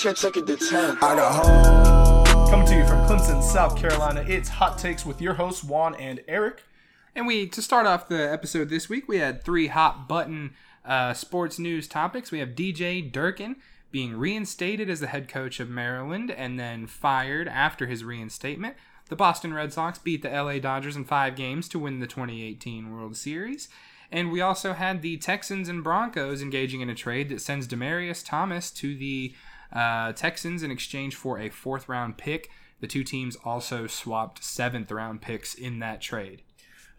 10, take it to 10. I got home. Coming to you from Clemson, South Carolina, it's Hot Takes with your hosts, Juan and Erich. And we, to start off the episode this week, we had three hot button uh, sports news topics. We have DJ Durkin being reinstated as the head coach of Maryland and then fired after his reinstatement. The Boston Red Sox beat the LA Dodgers in five games to win the 2018 World Series. And we also had the Texans and Broncos engaging in a trade that sends Demaryius Thomas to the uh, Texans in exchange for a fourth round pick. The two teams also swapped seventh round picks in that trade.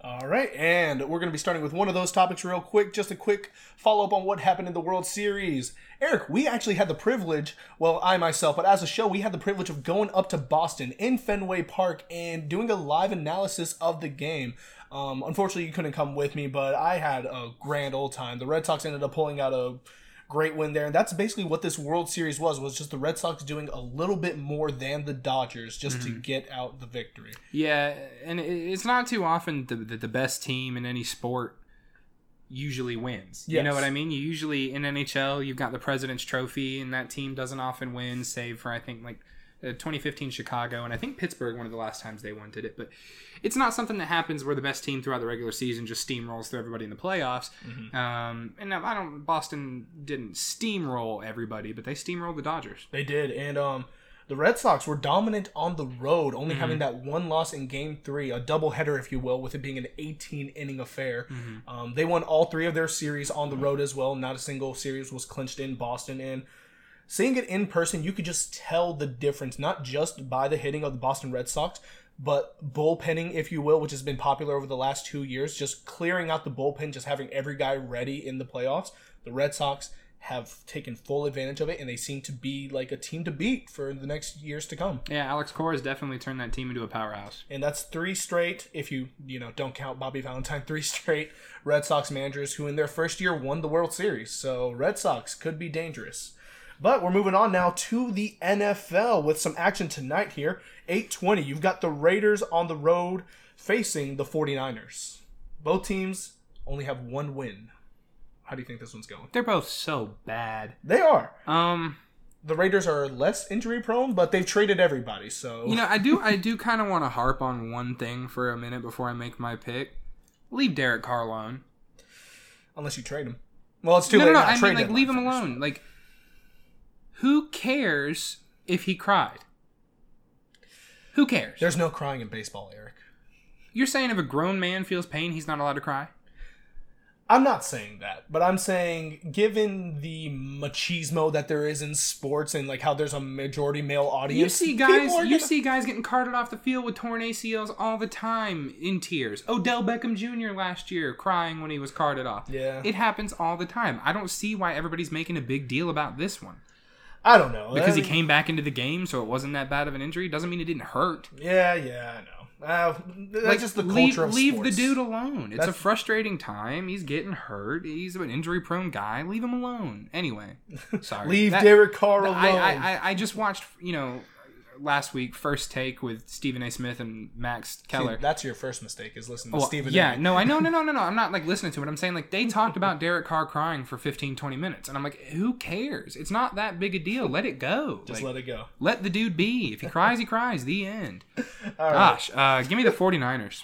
All right, and we're going to be starting with one of those topics real quick. Just a quick follow up on what happened in the World Series. Erich, we actually had the privilege, well, I myself, but as a show, we had the privilege of going up to Boston in Fenway Park and doing a live analysis of the game. Um, unfortunately, you couldn't come with me, but I had a grand old time. The Red Sox ended up pulling out a great win there and that's basically what this world series was was just the red sox doing a little bit more than the dodgers just mm-hmm. to get out the victory yeah and it's not too often that the best team in any sport usually wins yes. you know what i mean you usually in nhl you've got the president's trophy and that team doesn't often win save for i think like uh, 2015 Chicago, and I think Pittsburgh one of the last times they won did it. But it's not something that happens where the best team throughout the regular season just steamrolls through everybody in the playoffs. Mm-hmm. Um, and I don't. Boston didn't steamroll everybody, but they steamrolled the Dodgers. They did, and um, the Red Sox were dominant on the road, only mm-hmm. having that one loss in Game Three, a doubleheader, if you will, with it being an 18 inning affair. Mm-hmm. Um, they won all three of their series on the road as well. Not a single series was clinched in Boston, and seeing it in person, you could just tell the difference, not just by the hitting of the Boston Red Sox, but bullpenning, if you will, which has been popular over the last two years, just clearing out the bullpen, just having every guy ready in the playoffs. The Red Sox have taken full advantage of it, and they seem to be like a team to beat for the next years to come. Yeah, Alex Cora has definitely turned that team into a powerhouse. And that's three straight, if you you know don't count Bobby Valentine, three straight Red Sox managers who in their first year won the World Series. So Red Sox could be dangerous. But we're moving on now to the NFL with some action tonight here. 820. You've got the Raiders on the road facing the 49ers. Both teams only have one win. How do you think this one's going? They're both so bad. They are. Um the Raiders are less injury prone, but they've traded everybody, so You know, I do I do kind of want to harp on one thing for a minute before I make my pick. Leave Derek Carr alone. Unless you trade him. Well, it's too no, late. No, no, I mean like leave him alone. Like who cares if he cried? Who cares? There's no crying in baseball, Erich. You're saying if a grown man feels pain, he's not allowed to cry? I'm not saying that, but I'm saying given the machismo that there is in sports and like how there's a majority male audience, you see guys, you gonna... see guys getting carted off the field with torn ACLs all the time in tears. Odell Beckham Jr. last year crying when he was carted off. Yeah, it happens all the time. I don't see why everybody's making a big deal about this one. I don't know because I mean, he came back into the game, so it wasn't that bad of an injury. Doesn't mean it didn't hurt. Yeah, yeah, I know. Uh, that's like, just the leave, culture of leave sports. the dude alone. It's that's... a frustrating time. He's getting hurt. He's an injury prone guy. Leave him alone. Anyway, sorry. leave that, Derek Carr alone. I, I, I just watched you know last week, first take with Stephen A. Smith and Max Kellerman. See, that's your first mistake is listening to well, Stephen. Yeah, a. no, I know, no, no, no, no. I'm not like listening to it. I'm saying like they talked about Derek Carr crying for 15, 20 minutes, and I'm like, who cares? It's not that big a deal. Let it go. Just like, let it go. Let the dude be. If he cries, he cries. The end. Gosh, uh, give me the 49ers.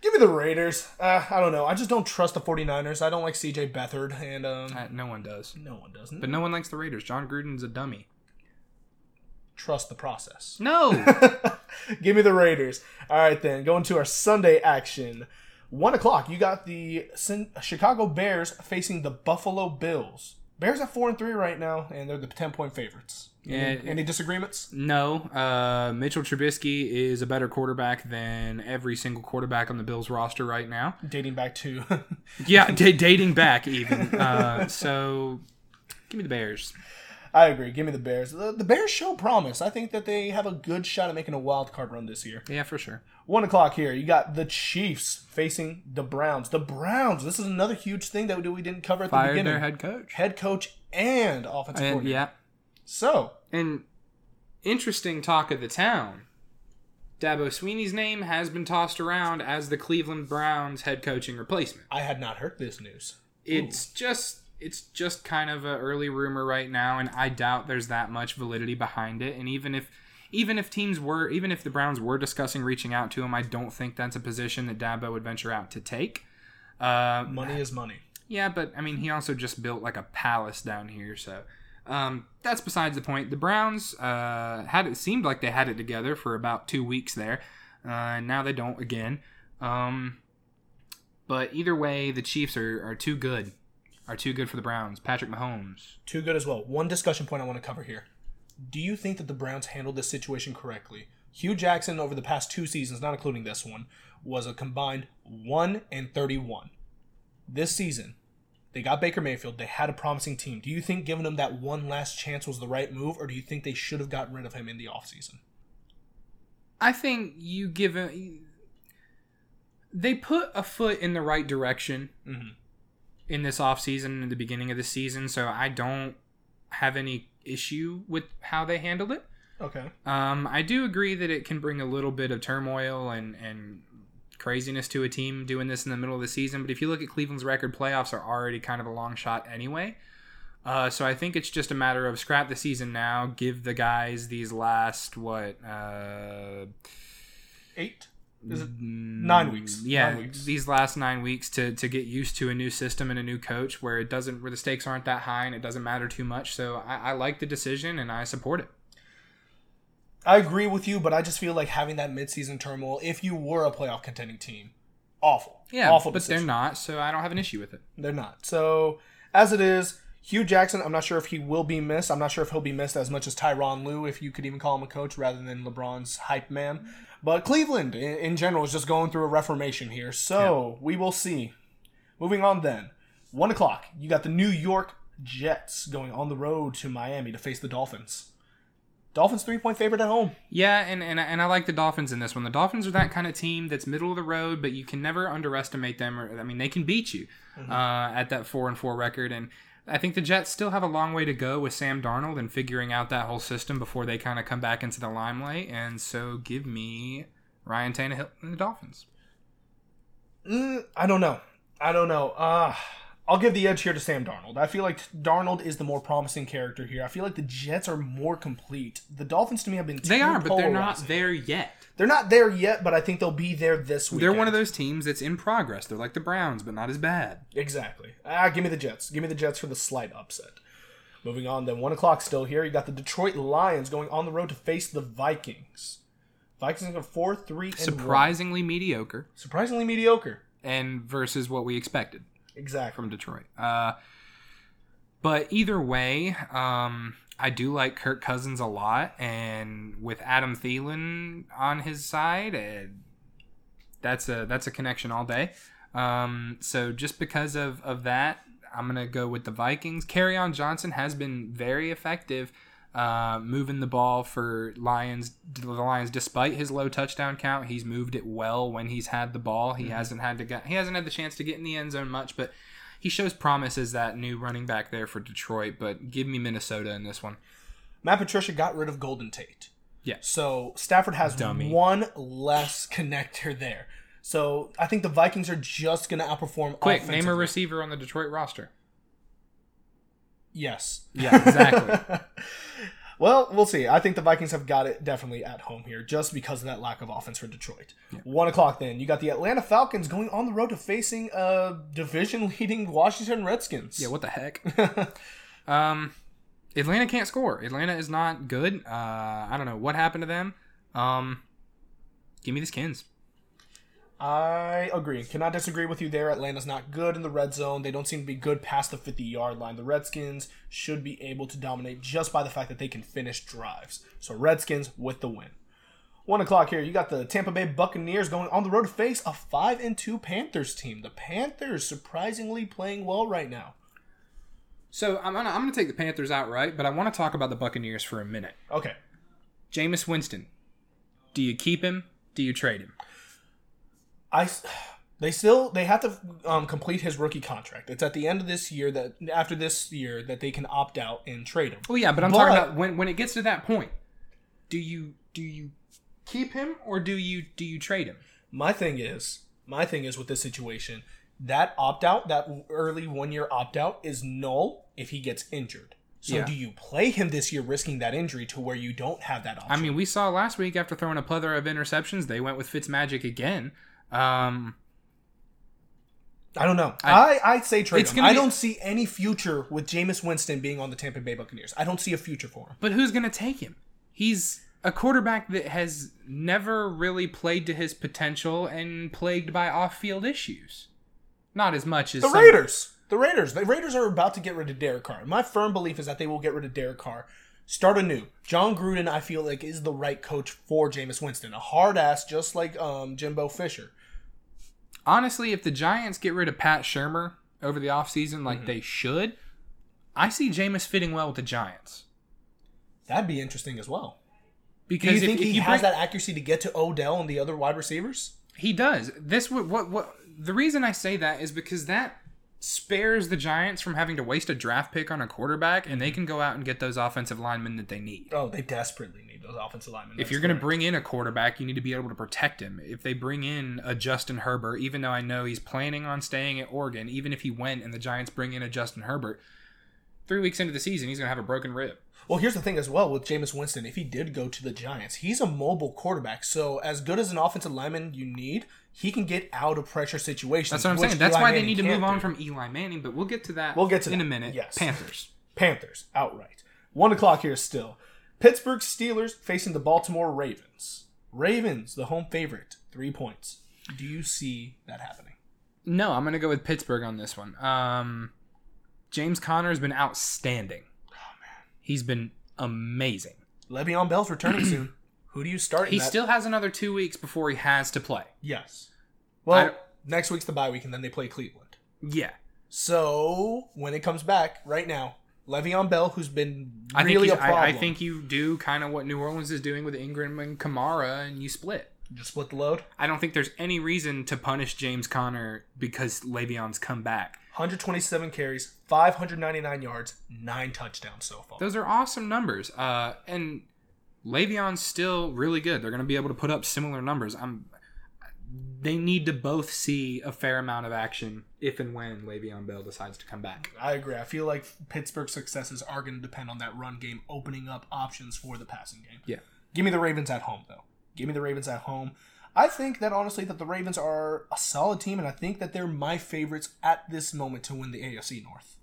Give me the Raiders. Uh, I don't know. I just don't trust the 49ers. I don't like CJ Beathard, and um, uh, no one does. No one doesn't. But no one likes the Raiders. Jon Gruden's a dummy trust the process. No. Give me the Raiders. All right, then. Going to our Sunday action. One o'clock. You got the Chicago Bears facing the Buffalo Bills. Bears at four and three right now, and they're the ten point favorites. Any, yeah, any disagreements? No. Uh, Mitchell Trubisky is a better quarterback than every single quarterback on the Bills roster right now. Dating back to yeah, d- dating back even. Uh, so, give me the Bears. I agree. Give me the Bears. The, the, Bears show promise. I think that they have a good shot at making a wild card run this year. Yeah, for sure. One o'clock here. You got the Chiefs facing the Browns. The Browns. This is another huge thing that we didn't cover at Fired the beginning. their head coach, head coach, and offensive and, coordinator. Yeah. So and interesting talk of the town. Dabo Swinney's name has been tossed around as the Cleveland Browns head coaching replacement. I had not heard this news. It's Ooh. just it's just kind of an early rumor right now, and I doubt there's that much validity behind it. And even if even if teams were, even if the Browns were discussing reaching out to him, I don't think that's a position that Dabo would venture out to take. Uh, Money is money. yeah, but I mean, he also just built like a palace down here, so um, that's besides the point. The Browns uh, had it seemed like they had it together for about two weeks there, uh, and now they don't again. Um, but either way, the Chiefs are, are too good, are too good for the Browns. Patrick Mahomes. Too good as well. One discussion point I want to cover here. Do you think that the Browns handled this situation correctly? Hue Jackson over the past two seasons, not including this one, was a combined 1 and 31. This season, they got Baker Mayfield. They had a promising team. Do you think giving them that one last chance was the right move, or do you think they should have gotten rid of him in the offseason? I think you give it. They put a foot in the right direction Mhm. In this offseason, in the beginning of the season, so I don't have any issue with how they handled it. Okay. Um, I do agree that it can bring a little bit of turmoil and, and craziness to a team doing this in the middle of the season. But if you look at Cleveland's record, playoffs are already kind of a long shot anyway. Uh, so I think it's just a matter of scrap the season now, give the guys these last what uh, Eight? Is it? nine Nine weeks. Mm, yeah, Nine weeks. these last nine weeks to to get used to a new system and a new coach where it doesn't where the stakes aren't that high and it doesn't matter too much. So I, I like the decision and I support it. I agree with you, but I just feel like having that midseason turmoil, if you were a playoff contending team, awful. Yeah, awful but decision. they're not, so I don't have an issue with it. They're not. So as it is, Hue Jackson, I'm not sure if he will be missed. I'm not sure if he'll be missed as much as Tyronn Lue, if you could even call him a coach rather than LeBron's hype man. But Cleveland, in, in general, is just going through a reformation here. So we will see. Moving on then. One o'clock. You got the New York Jets going on the road to Miami to face the Dolphins. Dolphins three point favorite at home. Yeah, and, and and I like the Dolphins in this one. The Dolphins are that kind of team that's middle of the road, but you can never underestimate them. Or I mean, they can beat you uh, at that four and four record. And I think the Jets still have a long way to go with Sam Darnold and figuring out that whole system before they kind of come back into the limelight. And so, give me Ryan Tannehill and the Dolphins. Mm, I don't know. I don't know. Uh, I'll give the edge here to Sam Darnold. I feel like Darnold is the more promising character here. I feel like the Jets are more complete. The Dolphins to me have been They are, but they're not there yet. They're not there yet, but I think they'll be there this week. They're one of those teams that's in progress. They're like the Browns, but not as bad. Exactly. Ah, give me the Jets. Give me the Jets for the slight upset. Moving on, then one o'clock still here. You got the Detroit Lions going on the road to face the Vikings. Vikings are four three and one. Surprisingly mediocre, surprisingly mediocre. and versus what we expected. Exactly. from Detroit. Uh, but either way, um, I do like Kirk Cousins a lot, and with Adam Thielen on his side, uh, that's a that's a connection all day. Um, so just because of of that, I'm gonna go with the Vikings. Kerryon Johnson has been very effective. Uh, moving the ball for Lions, the Lions, despite his low touchdown count, he's moved it well when he's had the ball. He hasn't had to get, he hasn't had the chance to get in the end zone much, but he shows promise as that new running back there for Detroit. But give me Minnesota in this one. Matt Patricia got rid of Golden Tate. Yeah. So Stafford has Dummy. one less connector there. So I think the Vikings are just going to outperform. Quick, name a receiver on the Detroit roster. Yes. Yeah, exactly. well, we'll see. I think the Vikings have got it definitely at home here, just because of that lack of offense for Detroit. One o'clock. Then you got the Atlanta Falcons going on the road to facing uh, division-leading Washington Redskins. yeah, what the heck? um, Atlanta can't score. Atlanta is not good. Uh, I don't know what happened to them. Um, give me the Skins. I agree. Cannot disagree with you there. Atlanta's not good in the red zone. They don't seem to be good past the 50 yard line. The Redskins should be able to dominate just by the fact that they can finish drives. So, Redskins with the win. One o'clock here. You got the Tampa Bay Buccaneers going on the road to face a 5 and 2 Panthers team. The Panthers surprisingly playing well right now. So I'm gonna I'm gonna take the Panthers outright, but I want to talk about the Buccaneers for a minute. Okay. Jameis Winston. Do you keep him? Do you trade him? I they still they have to um, complete his rookie contract. It's at the end of this year that after this year that they can opt out and trade him. Well, yeah, but I'm But- talking about when when it gets to that point. Do you do you keep him or do you do you trade him? My thing is, my thing is with this situation, that opt out, that early one year opt out, is null if he gets injured. So Yeah. do you play him this year, risking that injury to where you don't have that option? I mean, we saw last week after throwing a plethora of interceptions, they went with Fitzmagic again. Um, I don't know. I- I, I'd say trade him. I be- don't see any future with Jameis Winston being on the Tampa Bay Buccaneers. I don't see a future for him. but who's going to take him? He's a quarterback that has never really played to his potential and plagued by off-field issues. Not as much as The some- Raiders. The Raiders. The Raiders are about to get rid of Derek Carr. My firm belief is that they will get rid of Derek Carr. Start anew. Jon Gruden, I feel like, is the right coach for Jameis Winston. A hard ass, just like um, Jimbo Fisher. Honestly, if the Giants get rid of Pat Shurmur over the offseason like Mm-hmm. they should, I see Jameis fitting well with the Giants. That'd be interesting as well. Do Because you if, think if he you has bring- that accuracy to get to Odell and the other wide receivers? He does. This would what what the reason I say that is because that spares the Giants from having to waste a draft pick on a quarterback and they can go out and get those offensive linemen that they need. Oh, they desperately need those offensive linemen. If you're going to bring in a quarterback, you need to be able to protect him. If they bring in a Justin Herbert, even though I know he's planning on staying at Oregon, even if he went and the Giants bring in a Justin Herbert, three weeks into the season, he's going to have a broken rib. Well, here's the thing as well with Jameis Winston. If he did go to the Giants, he's a mobile quarterback. So, as good as an offensive lineman you need, he can get out of pressure situations. That's what I'm saying. That's Eli why they need to move on do. from Eli Manning, but we'll get to that. We'll get to in that. a minute. Yes. Panthers. Panthers outright. One o'clock here still. Pittsburgh Steelers facing the Baltimore Ravens. Ravens, the home favorite, three points. Do you see that happening? No, I'm going to go with Pittsburgh on this one. Um, James Conner has been outstanding. Oh man, He's been amazing. Le'Veon Bell's returning soon. Who do you start? in He still has another two weeks before he has to play. yes. Well, next week's the bye week, and then they play Cleveland. Yeah. So when it comes back, right now, Le'Veon Bell, who's been I really think a problem, I, I think you do kind of what New Orleans is doing with Ingram and Kamara, and you split. Just split the load. I don't think there's any reason to punish James Conner because Le'Veon's come back. 127 carries, 599 yards, nine touchdowns so far. Those are awesome numbers. Uh, and Le'Veon's still really good. They're going to be able to put up similar numbers. I'm. They need to both see a fair amount of action if and when Le'Veon Bell decides to come back. I agree. I feel like Pittsburgh's successes are going to depend on that run game opening up options for the passing game. Yeah. Give me the Ravens at home, though. Give me the Ravens at home. I think that honestly that the Ravens are a solid team, and I think that they're my favorites at this moment to win the AFC North.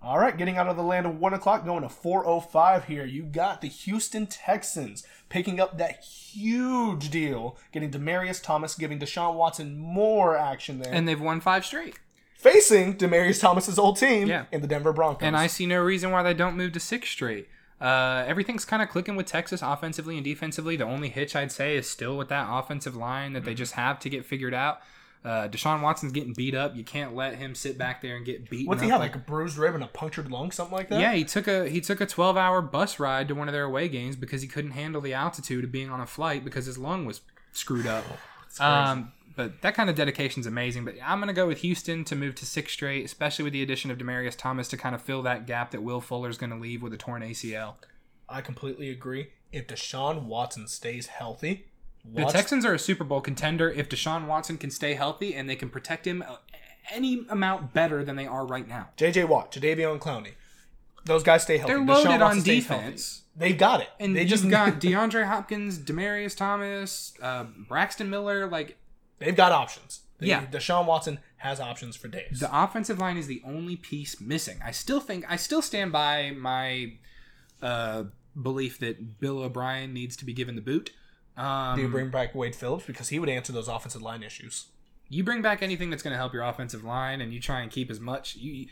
All right, getting out of the land of one o'clock, going to four oh five here. You got the Houston Texans picking up that huge deal, getting Demaryius Thomas, giving Deshaun Watson more action there, And they've won five straight. facing Demaryius Thomas's old team Yeah. in the Denver Broncos. And I see no reason why they don't move to six straight. Uh, everything's kind of clicking with Texas offensively and defensively. The only hitch I'd say is still with that offensive line that they just have to get figured out. Uh, Deshaun Watson's getting beat up. You can't let him sit back there and get beaten. What's he up have, like a bruised rib and a punctured lung, something like that? Yeah, he took a he took a twelve hour bus ride to one of their away games because he couldn't handle the altitude of being on a flight because his lung was screwed up. Um, but that kind of dedication is amazing. But I'm gonna go with Houston to move to six straight, especially with the addition of Demaryius Thomas to kind of fill that gap that Will Fuller's gonna leave with a torn ACL. I completely agree. If Deshaun Watson stays healthy, The Texans are a Super Bowl contender if Deshaun Watson can stay healthy and they can protect him uh, any amount better than they are right now. JJ Watt, Jadeveon Clowney, those guys stay healthy. They're loaded Watson on defense. They got it. And they just got DeAndre Hopkins, Demaryius Thomas, uh, Braxton Miller. Like they've got options. They, Yeah. Deshaun Watson has options for days. the offensive line is the only piece missing. I still think I still stand by my uh, belief that Bill O'Brien needs to be given the boot. Um, Do you bring back Wade Phillips because he would answer those offensive line issues? you bring back anything that's going to help your offensive line, and you try and keep as much. You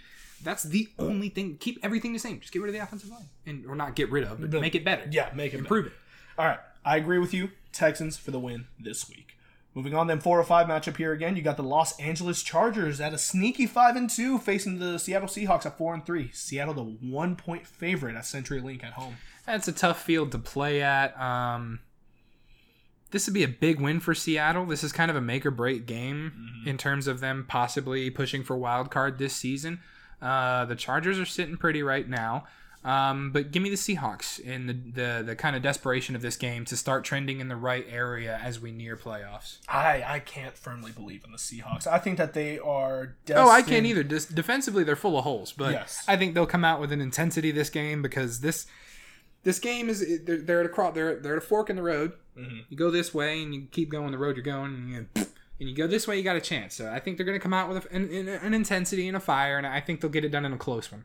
that's the only thing. Keep everything the same. Just get rid of the offensive line, and or not get rid of, but make it better. Yeah, make it improve it. All right, I agree with you. Texans for the win this week. Moving on, then four or five matchup here again. You got the Los Angeles Chargers at a sneaky five and two facing the Seattle Seahawks at four and three. Seattle the one point favorite at CenturyLink at home. That's a tough field to play at. Um, this would be a big win for Seattle. This is kind of a make or break game in terms of them possibly pushing for wild card this season. Uh, the Chargers are sitting pretty right now. Um, but give me the Seahawks in the, the the kind of desperation of this game to start trending in the right area as we near playoffs. I I can't firmly believe in the Seahawks. I think that they are. Oh, I can't either. Just defensively, they're full of holes, but Yes. I think they'll come out with an intensity this game because this this game is they're, they're at a cross they're they're at a fork in the road. Mm-hmm. You go this way and you keep going the road you're going, and you, and you go this way, you got a chance. So I think they're going to come out with a, an, an intensity and a fire, and I think they'll get it done in a close one.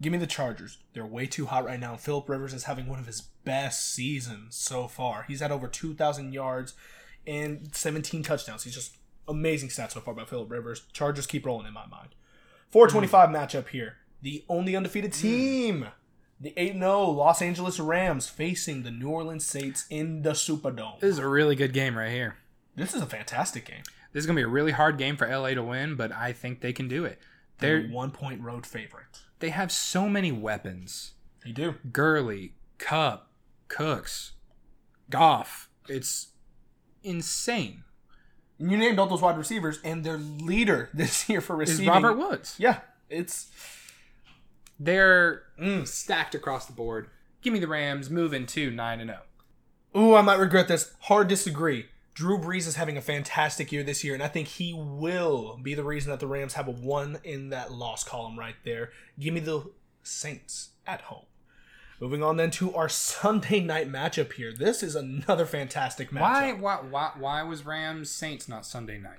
Give me the Chargers. They're way too hot right now. Philip Rivers is having one of his best seasons so far. He's had over 2,000 yards and 17 touchdowns. He's just amazing stats so far by Philip Rivers. Chargers keep rolling in my mind. 425 mm. matchup here. The only undefeated mm. team. The 8 0 Los Angeles Rams facing the New Orleans Saints in the Superdome. This is a really good game right here. This is a fantastic game. This is going to be a really hard game for LA to win, but I think they can do it. They're They're one point road favorite. They have so many weapons. They do. Gurley, Kupp, Cooks, Goff. It's insane. You named all those wide receivers, and their leader this year for receiving Is. Robert Woods. Yeah, it's They're Mm. stacked across the board. Give me the Rams moving to 9 and oh. 0. Ooh, I might regret this. Hard disagree. Drew Brees is having a fantastic year this year, and I think he will be the reason that the Rams have a one in that loss column right there. Give me the Saints at home. Moving on then to our Sunday night matchup here. This is another fantastic matchup. Why, why why why was Rams Saints not Sunday night?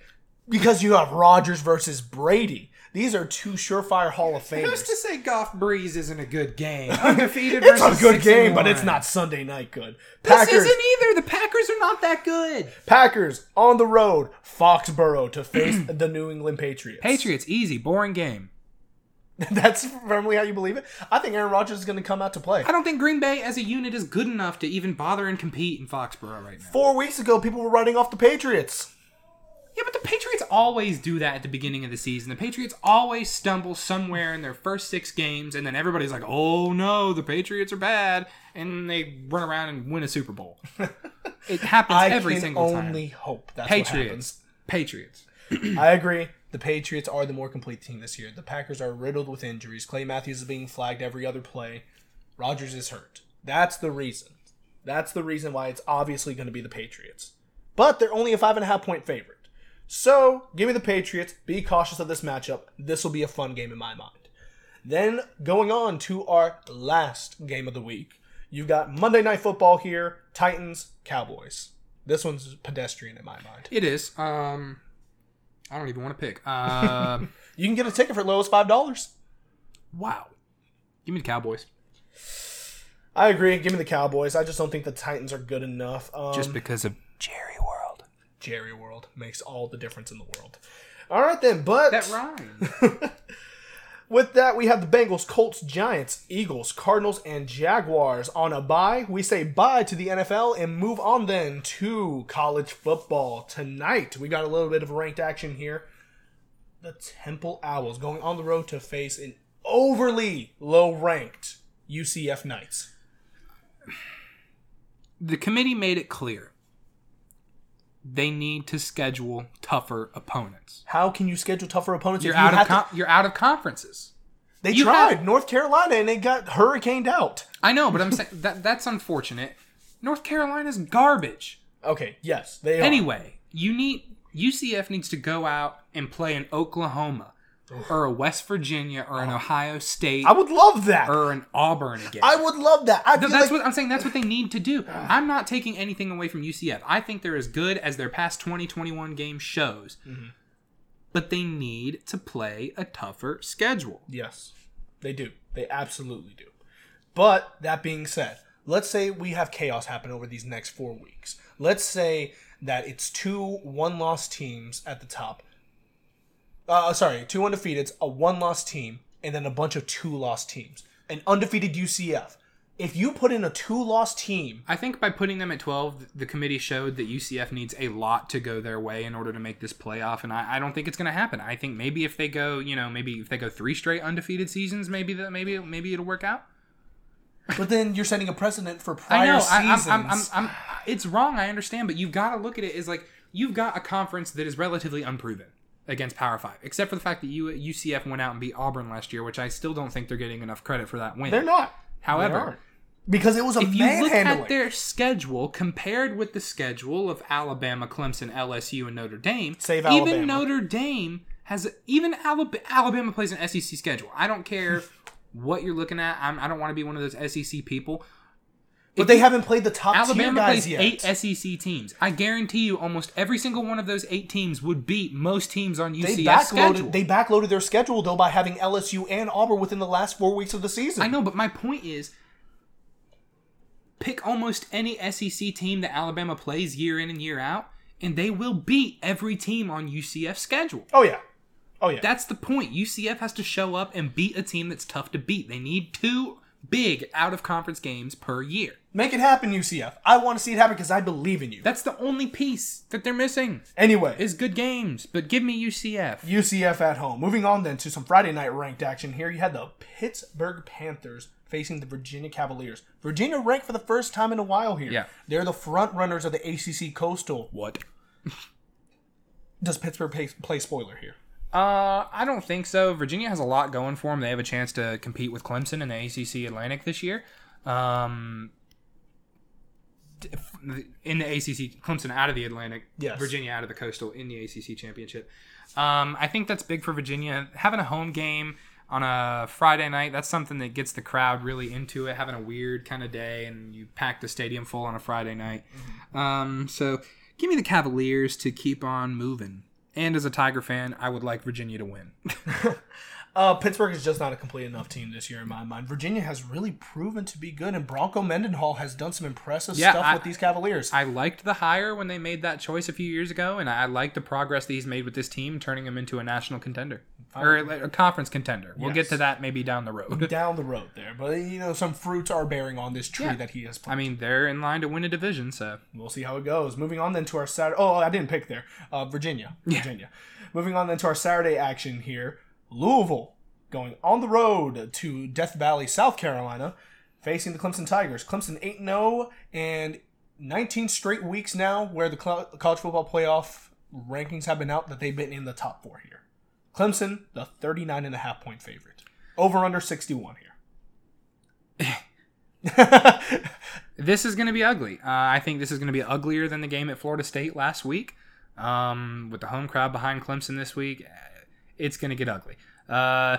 Because you have Rodgers versus Brady. These are two surefire Hall of Famers. Who's to say Goff Brees isn't a good game? Undefeated it's a good game, but it's not Sunday night good. This Packers, isn't either. The Packers are not that good. Packers on the road, Foxborough to face the New England Patriots. Patriots, easy, boring game. That's firmly how you believe it. I think Aaron Rodgers is going to come out to play. I don't think Green Bay as a unit is good enough to even bother and compete in Foxborough right now. Four weeks ago, people were writing off the Patriots. Yeah, but the Patriots always do that at the beginning of the season. The Patriots always stumble somewhere in their first six games, and then everybody's like, "Oh no, the Patriots are bad," and they run around and win a Super Bowl. it happens I every single only time. hope that's what happens. Patriots, Patriots. I agree. The Patriots are the more complete team this year. The Packers are riddled with injuries. Clay Matthews is being flagged every other play. Rodgers is hurt. That's the reason. That's the reason why it's obviously going to be the Patriots. But they're only a five and a half point favorite. So give me the Patriots. Be cautious of this matchup. This will be a fun game in my mind. Then going on to our last game of the week. You've got Monday Night Football here. Titans, Cowboys. This one's pedestrian in my mind. It is. Um, I don't even want to pick. Um, You can get a ticket for as low as five dollars. wow. Give me the Cowboys. I agree. Give me the Cowboys. I just don't think the Titans are good enough. Um, Just because of Jerry World. Jerry World makes all the difference in the world. All right then, but That rhyme. with that we have the Bengals, Colts, Giants, Eagles, Cardinals, and Jaguars on a bye. We say bye to the NFL and move on then to college football tonight. We got a little bit of ranked action here. The Temple Owls going on the road to face an overly low ranked UCF Knights. the committee made it clear they need to schedule tougher opponents. How can you schedule tougher opponents? You're if you out of have to- you're out of conferences. They You tried have- North Carolina and they got hurricaned out. I know, but I'm saying that that's unfortunate. North Carolina's garbage. Okay, yes, they are. Anyway, you need UCF needs to go out and play in Oklahoma or a West Virginia or an Ohio State I would love that. or an Auburn again. I would love that. I feel that's like what I'm saying. That's what they need to do. I'm not taking anything away from UCF. I think they're as good as their past 2021 game shows. Mm-hmm. But they need to play a tougher schedule. yes, they do. They absolutely do. But that being said, let's say we have chaos happen over these next four weeks. Let's say that it's two one-loss teams at the top. Uh, sorry, two undefeateds, a one-loss team, and then a bunch of two-loss teams. An undefeated UCF. If you put in a two-loss team I think by putting them at 12, the committee showed that UCF needs a lot to go their way in order to make this playoff, and I, I don't think it's going to happen. I think maybe if they go, you know, maybe if they go three straight undefeated seasons, maybe that maybe maybe it'll work out. But then you're setting a precedent for I prior know. I, I'm, seasons. I'm, I'm, I'm, it's wrong. I understand, but you've got to look at it as like you've got a conference that is relatively unproven against Power Five, except for the fact that you, UCF went out and beat Auburn last year, which I still don't think they're getting enough credit for that win. They're not. However, aren't. because it was a if you look manhandling. at their schedule compared with the schedule of Alabama, Clemson, LSU, and Notre Dame, Save Alabama. even Notre Dame has even Alabama, Alabama plays an SEC schedule. I don't care what you're looking at. I'm, I don't want to be one of those SEC people. But they haven't played the top Alabama guys plays yet. eight SEC teams. I guarantee you, almost every single one of those eight teams would beat most teams on they UCF schedule. They backloaded their schedule though by having LSU and Auburn within the last four weeks of the season. I know, but my point is, pick almost any SEC team that Alabama plays year in and year out, and they will beat every team on UCF schedule. Oh yeah. Oh yeah. That's the point. UCF has to show up and beat a team that's tough to beat. They need two big out of conference games per year. Make it happen, UCF. I want to see it happen because I believe in you. That's the only piece that they're missing Anyway, is good games. But give me UCF. UCF at home. Moving on then to some Friday night ranked action here. You had the Pittsburgh Panthers facing the Virginia Cavaliers. Virginia ranked for the first time in a while here. Yeah. They're the front runners of the ACC Coastal. What? Does Pittsburgh play, play spoiler here? Uh, I don't think so. Virginia has a lot going for them. They have a chance to compete with Clemson in the ACC Atlantic this year. Um, in the ACC, Clemson out of the Atlantic, Yes. Virginia out of the Coastal in the ACC championship. Um, I think that's big for Virginia. Having a home game on a Friday night, that's something that gets the crowd really into it. Having a weird kind of day, and you pack the stadium full on a Friday night. Um, so give me the Cavaliers to keep on moving. And as a Tiger fan, I would like Virginia to win. Uh, Pittsburgh is just not a complete enough team this year in my mind. Virginia has really proven to be good, and Bronco Mendenhall has done some impressive Yeah, stuff I- with these Cavaliers. I liked the hire when they made that choice a few years ago, and I like the progress that he's made with this team, turning them into a national contender or a conference contender. We'll get to that maybe down the road. down the road there, but you know some fruits are bearing on this tree Yeah. that he has I mean, they're in line to win a division, so We'll see how it goes. Moving on then to our Saturday. Oh, I didn't pick there. Uh, Virginia. Virginia. Moving on then to our Saturday action here. Louisville going on the road to Death Valley, South Carolina, facing the Clemson Tigers. Clemson 8 0 and 19 straight weeks now where the college football playoff rankings have been out that they've been in the top four here. Clemson, the 39 and a half point favorite. Over under 61 here. this is going to be ugly. Uh, I think this is going to be uglier than the game at Florida State last week. Um, with the home crowd behind Clemson this week, uh, it's going to get ugly. Uh,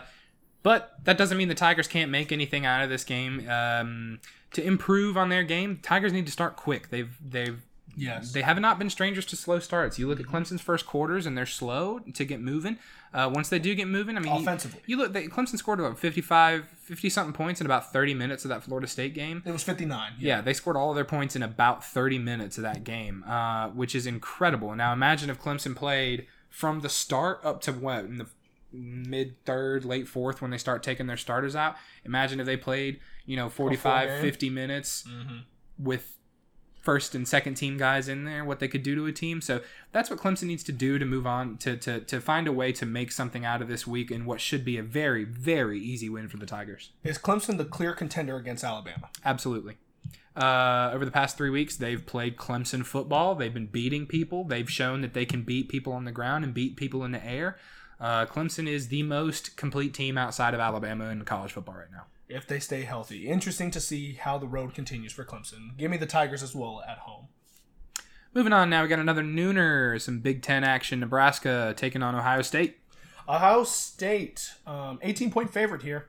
but that doesn't mean the Tigers can't make anything out of this game. Um, to improve on their game, Tigers need to start quick. They've they've yes. they have not been strangers to slow starts. You look at Clemson's first quarters, and they're slow to get moving. Uh, once they do get moving, I mean, you- Offensively. you, look. They, Clemson scored about 55, 50 something points in about thirty minutes of that Florida State game. it was 59. Yeah, they scored all of their points in about 30 minutes of that game, uh, which is incredible. Now imagine if Clemson played from the start up to what in the mid third, late fourth when they start taking their starters out. Imagine if they played, you know, 45, 50 minutes Mm-hmm. with first and second team guys in there, what they could do to a team. So that's what Clemson needs to do to move on to, to, to find a way to make something out of this week in what should be a very, very easy win for the Tigers. Is Clemson the clear contender against Alabama? Absolutely. Uh, over the past three weeks, they've played Clemson football. They've been beating people. They've shown that they can beat people on the ground and beat people in the air. Uh, Clemson is the most complete team outside of Alabama in college football right now. If they stay healthy. Interesting to see how the road continues for Clemson. Give me the Tigers as well at home. Moving on now, we got another nooner, some Big Ten action. Nebraska taking on Ohio State. Ohio State, um, 18 point favorite here.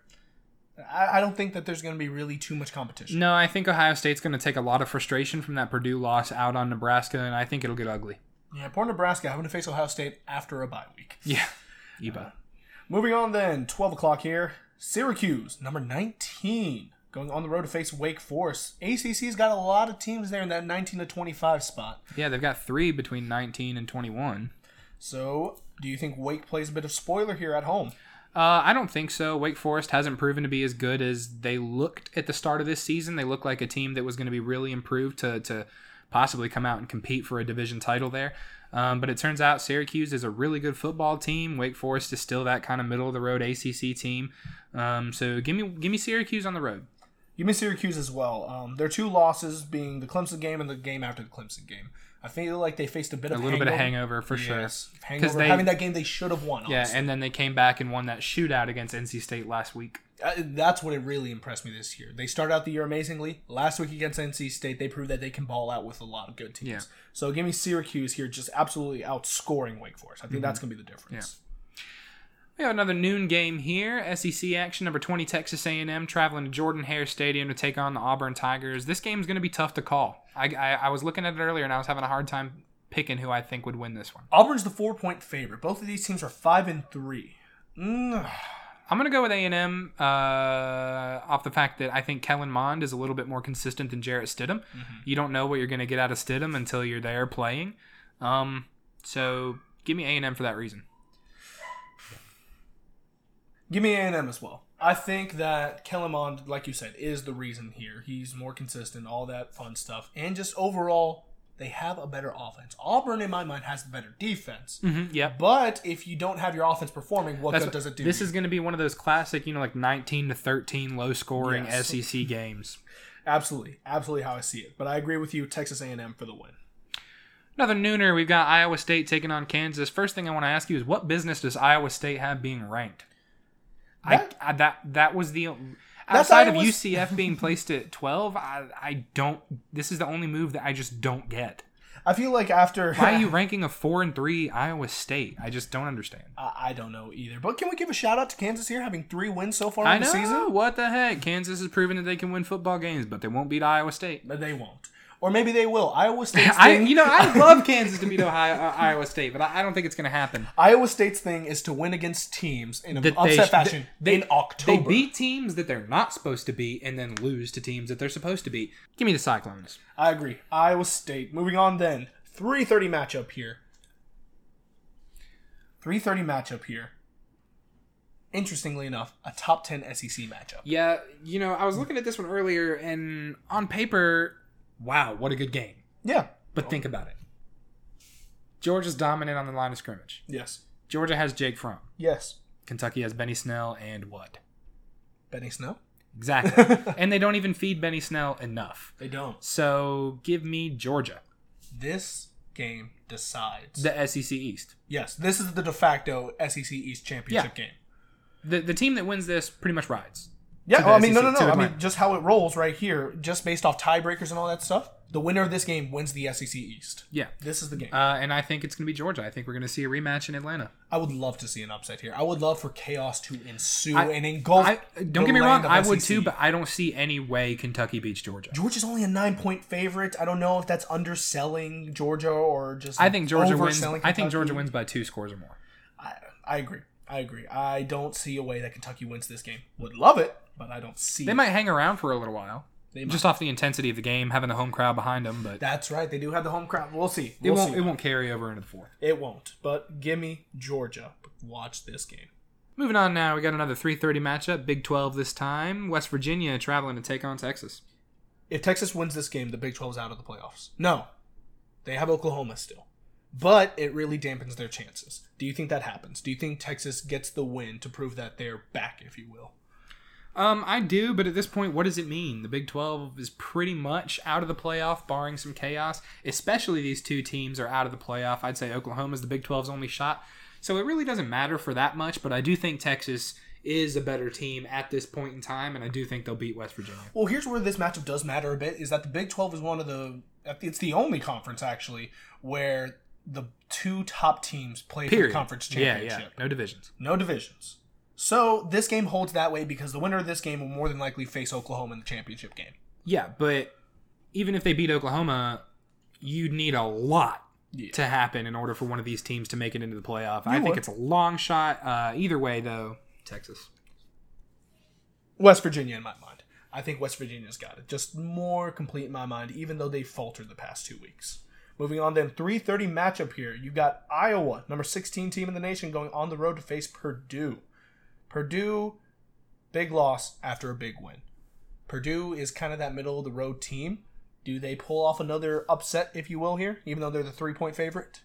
I, I don't think that there's going to be really too much competition. No, I think Ohio State's going to take a lot of frustration from that Purdue loss out on Nebraska, and I think it'll get ugly. Yeah, poor Nebraska having to face Ohio State after a bye week. Yeah, Eba. Moving on then, 12 o'clock here. Syracuse, number 19, going on the road to face Wake Forest. ACC's got a lot of teams there in that 19 to 25 spot. Yeah, they've got three between 19 and 21. So, do you think Wake plays a bit of spoiler here at home? Uh, I don't think so. Wake Forest hasn't proven to be as good as they looked at the start of this season. They looked like a team that was going to be really improved to, to possibly come out and compete for a division title there. Um, but it turns out Syracuse is a really good football team. Wake Forest is still that kind of middle of the road ACC team. Um, so give me give me Syracuse on the road. Give me Syracuse as well. Um, their two losses being the Clemson game and the game after the Clemson game. I feel like they faced a bit of A little bit of hangover. hangover for sure. Yes, hangover. they- having that game they should have won. Yeah, honestly. and then they came back and won that shootout against NC State last week. That's what it really impressed me this year. They started out the year amazingly. Last week against NC State, they proved that they can ball out with a lot of good teams. Yeah. So give me Syracuse here, just absolutely outscoring Wake Forest. I think that's going to be the difference. We have another noon game here. SEC action number 20 Texas A&M traveling to Jordan Hare Stadium to take on the Auburn Tigers. This game is going to be tough to call. I, I, I was looking at it earlier and I was having a hard time picking who I think would win this one. Auburn's the four point favorite. Both of these teams are five and three. Mm, I'm going to go with A&M uh, off the fact that I think Kellen Mond is a little bit more consistent than Jarrett Stidham. You don't know what you're going to get out of Stidham until you're there playing. Um, so give me A&M for that reason. give me A and M as well. I think that Kellen Mond, like you said, is the reason here. He's more consistent, all that fun stuff, and just overall, they have a better offense. Auburn, in my mind, has the better defense. Mm-hmm, yep. But if you don't have your offense performing, what That's good what- does it do? This is going to be one of those classic, you know, like 19 to 13 low scoring Yes. SEC games. Absolutely, absolutely how I see it. But I agree with you, Texas A&M for the win. Another nooner, we've got Iowa State taking on Kansas. First thing I want to ask you is what business does Iowa State have being ranked? That- I, I that that was the outside of Iowa's- UCF being placed at 12, I I don't this is the only move that I just don't get. I feel like after Why are you ranking a 4 and 3 Iowa State? I just don't understand. I, don't know either. But can we give a shout out to Kansas here, having three wins so far I in the season? What the heck? Kansas has proven that they can win football games, but they won't beat Iowa State. But they won't, or maybe they will. Iowa State's I, you know, I love Kansas to beat Ohio, uh, Iowa State, but I, I don't think it's going to happen. Iowa State's thing is to win against teams in an That upset sh- fashion they- in October. They beat teams that they're not supposed to beat, and then lose to teams that they're supposed to beat. Give me the Cyclones. I agree. Iowa State. Moving on then. 3:30 matchup here. 3:30 matchup here. Interestingly enough, a top 10 SEC matchup. Yeah, you know, I was looking at this one earlier, and on paper, wow, what a good game. Yeah. But think about it. Georgia's dominant on the line of scrimmage. Yes. Georgia has Jake Fromm. Yes. Kentucky has Benny Snell and what? Benny Snell? Exactly. and they don't even feed Benny Snell enough. They don't. So give me Georgia, This game decides. the SEC East. yes, this is the de facto SEC East championship game. The, the team that wins this pretty much rides. Yeah, well, I mean, no, no, no. I mean, just how it rolls right here, just based off tiebreakers and all that stuff. The winner of this game wins the SEC East. Yeah. This is the game. Uh, and I think it's going to be Georgia. I think we're going to see a rematch in Atlanta. I would love to see an upset here. I would love for chaos to ensue I- and engulf. I, don't get me wrong, I would too, but I don't see any way Kentucky beats Georgia. Georgia's only a nine point favorite. I don't know if that's underselling Georgia or just. I think Georgia wins. overselling I think Georgia wins by two scores or more. I, I agree. I agree. I don't see a way that Kentucky wins this game. Would love it, but I don't see. They it. might hang around for a little while, They might. just off the intensity of the game, having the home crowd behind them. But That's right. They do have the home crowd. We'll see. it We'll won't. see. It won't carry over into the fourth. It won't. But give me Georgia. Watch this game. Moving on now, we got another 3:30 matchup, Big 12 this time. West Virginia traveling to take on Texas. If Texas wins this game, the Big 12 is out of the playoffs. No. They have Oklahoma still. But it really dampens their chances. Do you think that happens? Do you think Texas gets the win to prove that they're back, if you will? Um, I do, but at this point, what does it mean? The Big 12 is pretty much out of the playoff, barring some chaos. Especially these two teams are out of the playoff. I'd say Oklahoma's the Big 12's only shot. So it really doesn't matter for that much, but I do think Texas is a better team at this point in time, and I do think they'll beat West Virginia. Well, here's where this matchup does matter a bit is that the Big 12 is one of the it's the only conference actually where the two top teams play for the conference championship. yeah. yeah. No divisions. No divisions. So this game holds that way because the winner of this game will more than likely face Oklahoma in the championship game. Yeah, but even if they beat Oklahoma, you'd need a lot Yeah. to happen in order for one of these teams to make it into the playoff. I think it's a long shot. Uh, either way, though, Texas. West Virginia in my mind. I think West Virginia's got it. Just more complete in my mind, even though they faltered the past two weeks. Moving on then, 3.30 matchup here. You've got Iowa, number 16 team in the nation, going on the road to face Purdue. Purdue, big loss after a big win. Purdue is kind of that middle of the road team. Do they pull off another upset, if you will, here, even though they're the three point favorite?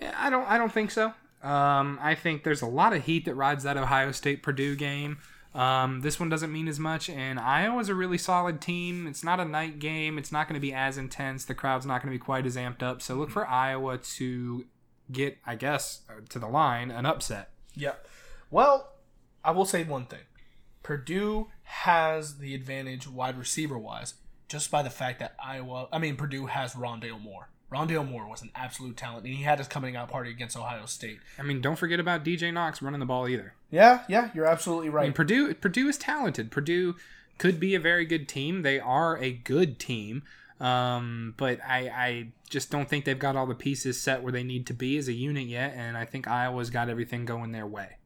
Yeah, I don't. I don't think so. Um, I think there's a lot of heat that rides that Ohio State Purdue game. Um, this one doesn't mean as much, and Iowa's a really solid team. It's not a night game. It's not going to be as intense. The crowd's not going to be quite as amped up. So look for Iowa to get, I guess, uh, to the line an upset. Yep. Well, I will say one thing. Purdue has the advantage wide receiver wise just by the fact that Iowa, I mean, Purdue has Rondale Moore. Rondale Moore was an absolute talent, and he had his coming out party against Ohio State. I mean, don't forget about DJ Knox running the ball either. Yeah, yeah, you're absolutely right. I mean, Purdue Purdue is talented. Purdue could be a very good team. They are a good team. Um, but I, I just don't think they've got all the pieces set where they need to be as a unit yet, and I think Iowa's got everything going their way.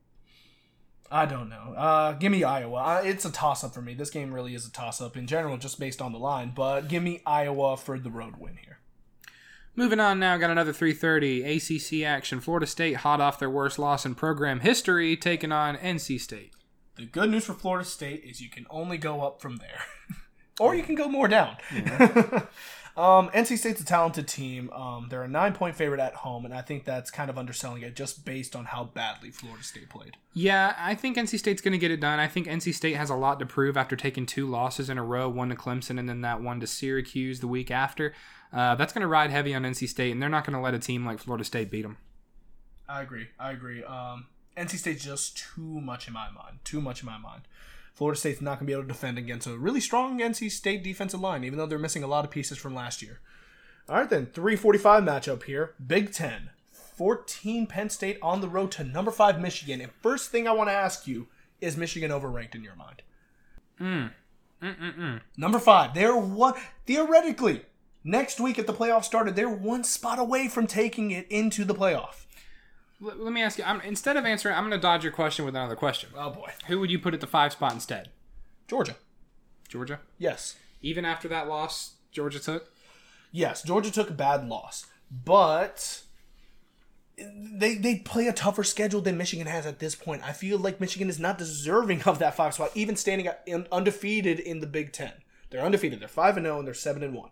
I don't know. Uh, give me Iowa. It's a toss up for me. This game really is a toss up in general, just based on the line. But give me Iowa for the road win here. Moving on now, got another 3:30 ACC action. Florida State hot off their worst loss in program history, taking on NC State. The good news for Florida State is you can only go up from there, or you can go more down. um, NC State's a talented team. Um, they're a nine point favorite at home, and I think that's kind of underselling it just based on how badly Florida State played. Yeah, I think NC State's going to get it done. I think NC State has a lot to prove after taking two losses in a row, one to Clemson and then that one to Syracuse the week after. Uh, that's going to ride heavy on NC State, and they're not going to let a team like Florida State beat them. I agree. I agree. Um, NC State's just too much in my mind. Too much in my mind. Florida State's not going to be able to defend against a really strong NC State defensive line, even though they're missing a lot of pieces from last year. All right, then. 345 matchup here. Big Ten. 14 Penn State on the road to number 5 Michigan. And first thing I want to ask you is Michigan overranked in your mind? Hmm. Mm-mm-mm. Number 5. They're one. Theoretically, next week if the playoffs started, they're one spot away from taking it into the playoff. L- let me ask you. I'm, instead of answering, I'm going to dodge your question with another question. Oh, boy. Who would you put at the five spot instead? Georgia. Georgia. Yes. Even after that loss, Georgia took. Yes, Georgia took a bad loss, but they they play a tougher schedule than Michigan has at this point. I feel like Michigan is not deserving of that five spot, even standing at- undefeated in the Big Ten. They're undefeated. They're five and zero, and they're seven and one.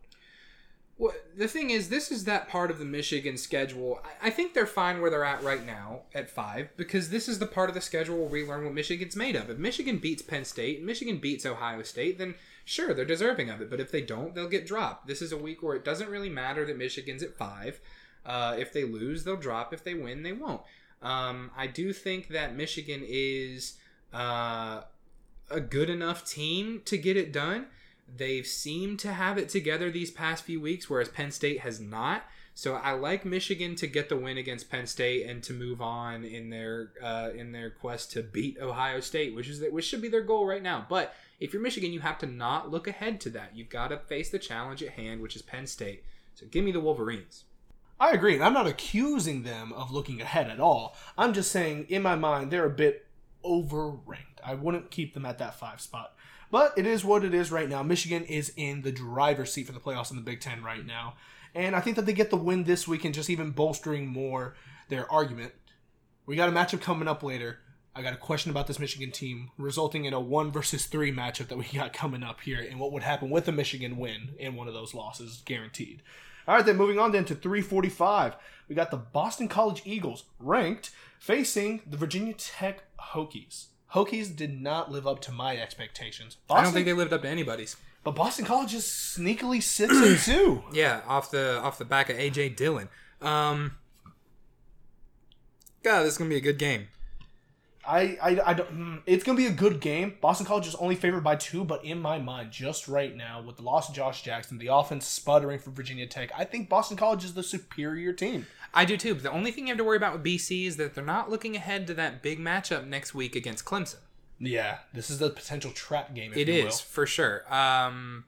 Well, the thing is, this is that part of the Michigan schedule. I- I think they're fine where they're at right now at five because this is the part of the schedule where we learn what Michigan's made of. If Michigan beats Penn State Michigan beats Ohio State, then sure, they're deserving of it. But if they don't, they'll get dropped. This is a week where it doesn't really matter that Michigan's at five. Uh, if they lose, they'll drop. If they win, they won't. Um, I do think that Michigan is uh, a good enough team to get it done. They've seemed to have it together these past few weeks, whereas Penn State has not. So I like Michigan to get the win against Penn State and to move on in their uh, in their quest to beat Ohio State, which is which should be their goal right now. But if you're Michigan, you have to not look ahead to that. You've got to face the challenge at hand, which is Penn State. So give me the Wolverines. I agree, and I'm not accusing them of looking ahead at all. I'm just saying, in my mind, they're a bit overranked. I wouldn't keep them at that five spot. But it is what it is right now. Michigan is in the driver's seat for the playoffs in the Big Ten right now. And I think that they get the win this week and just even bolstering more their argument. We got a matchup coming up later. I got a question about this Michigan team, resulting in a one versus three matchup that we got coming up here, and what would happen with a Michigan win in one of those losses, guaranteed. All right, then moving on then to 345, we got the Boston College Eagles ranked facing the Virginia Tech Hokies. Hokies did not live up to my expectations. Boston, I don't think they lived up to anybody's. but Boston College is sneakily six and two. Yeah, off the off the back of AJ Dillon. Um, God, this is gonna be a good game. I, I, I don't. mm, It's gonna be a good game. Boston College is only favored by two, but in my mind, just right now, with the loss of Josh Jackson, the offense sputtering for Virginia Tech, I think Boston College is the superior team. I do too. But the only thing you have to worry about with BC is that they're not looking ahead to that big matchup next week against Clemson. Yeah, this is a potential trap game. If It is for sure. Um,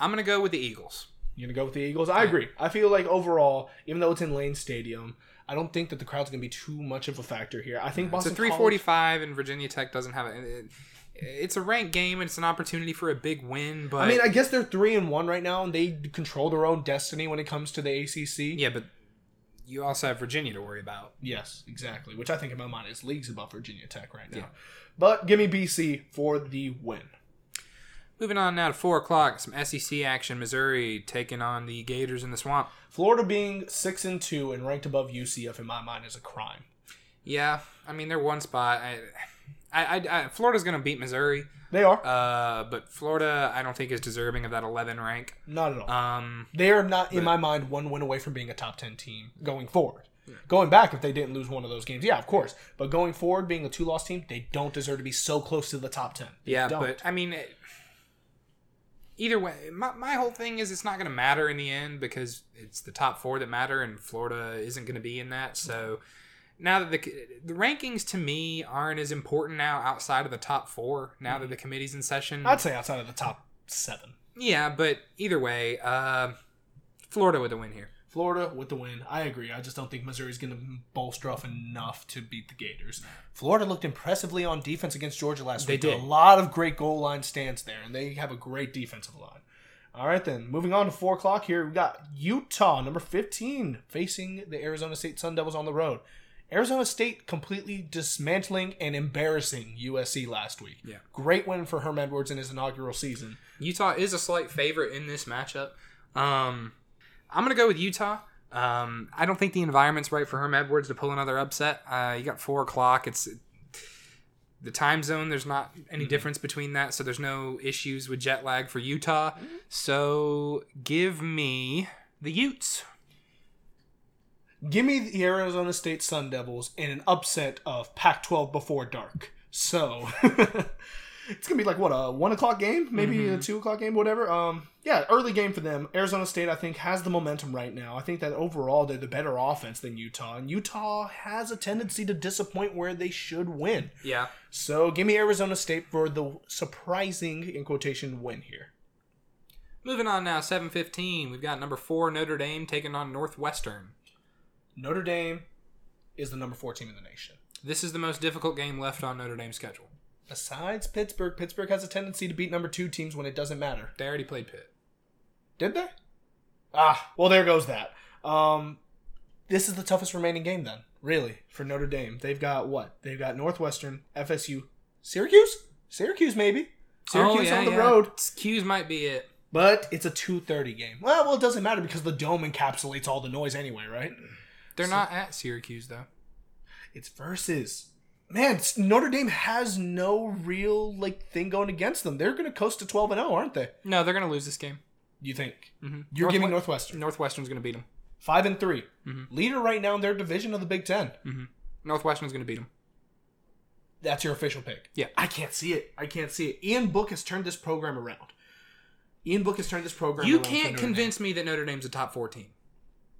I'm gonna go with the Eagles. You're gonna go with the Eagles? I agree. I feel like overall, even though it's in Lane Stadium, I don't think that the crowd's gonna be too much of a factor here. I think It's Boston a 345, and Virginia Tech doesn't have it. it- It's a ranked game, and it's an opportunity for a big win. But I mean, I guess they're three and one right now, and they control their own destiny when it comes to the ACC. yeah, but you also have Virginia to worry about. Yes, exactly. Which I think in my mind is leagues above Virginia Tech right now. Yeah. But give me BC for the win. Moving on now to four o'clock, some SEC action. Missouri taking on the Gators in the swamp. Florida being six and two and ranked above UCF in my mind is a crime. Yeah, I mean they're one spot. I, I, I, I Florida's going to beat Missouri, They are uh, but Florida I don't think is deserving of that 11 rank. not at all. Um, they are not, in my mind, one win away from being a top ten team going forward. Going back, if they didn't lose one of those games, yeah, of course. But going forward, being a two-loss team, they don't deserve to be so close to the top ten. They yeah, don't. but I mean, it, either way, my, my whole thing is it's not going to matter in the end because it's the top four that matter, and Florida isn't going to be in that. So now that the the rankings to me aren't as important now outside of the top four. Now that the committee's in session, I'd say outside of the top seven. yeah. But either way, uh, Florida with the win here. Florida with the win. I agree. I just don't think Missouri's going to bolster off enough to beat the Gators. Florida looked impressively on defense against Georgia last They week. They did. A lot of great goal line stands there, and they have a great defensive line. All right, then. Moving on to 4 o'clock here, we got Utah, number 15, facing the Arizona State Sun Devils on the road. Arizona State completely dismantling and embarrassing USC last week. Yeah. Great win for Herm Edwards in his inaugural season. Utah is a slight favorite in this matchup. Um, I'm gonna go with Utah. Um, I don't think the environment's right for Herm Edwards to pull another upset. Uh, you got four o'clock. It's the time zone. There's not any difference between that, so there's no issues with jet lag for Utah. So give me the Utes. Give me the Arizona State Sun Devils in an upset of Pac 12 before dark. So it's gonna be like what a one o'clock game, maybe a two o'clock game, whatever. Um, yeah, early game for them. Arizona State, I think, has the momentum right now. I think that overall they're the better offense than Utah, and Utah has a tendency to disappoint where they should win. Yeah. So give me Arizona State for the surprising in quotation win here. Moving on now, seven fifteen. We've got number four Notre Dame taking on Northwestern. Notre Dame is the number four team in the nation. This is the most difficult game left on Notre Dame's schedule. Besides Pittsburgh, Pittsburgh has a tendency to beat number two teams when it doesn't matter. They already played Pitt. Did they? Ah, well, there goes that. Um, this is the toughest remaining game then, really, for Notre Dame. They've got what? They've got Northwestern, FSU, Syracuse, Syracuse maybe. Syracuse on the Oh, yeah. road, 'Cuse might be it. but it's a two thirty game. Well, well, it doesn't matter because the dome encapsulates all the noise anyway, right? They're not at Syracuse though. It's versus. Man, Notre Dame has no real like thing going against them. They're going to coast to twelve and zero, aren't they? No, they're going to lose this game. You think? Mm-hmm. You're giving Northwestern Northwestern's going to beat them. five and 3 Mhm. leader right now in their division of the Big Ten. Northwestern's going to beat them. That's your official pick. Yeah. I can't see it. I can't see it. Ian Book has turned this program around. Ian Book has turned this program. You can't convince me that Notre Dame's a top four team.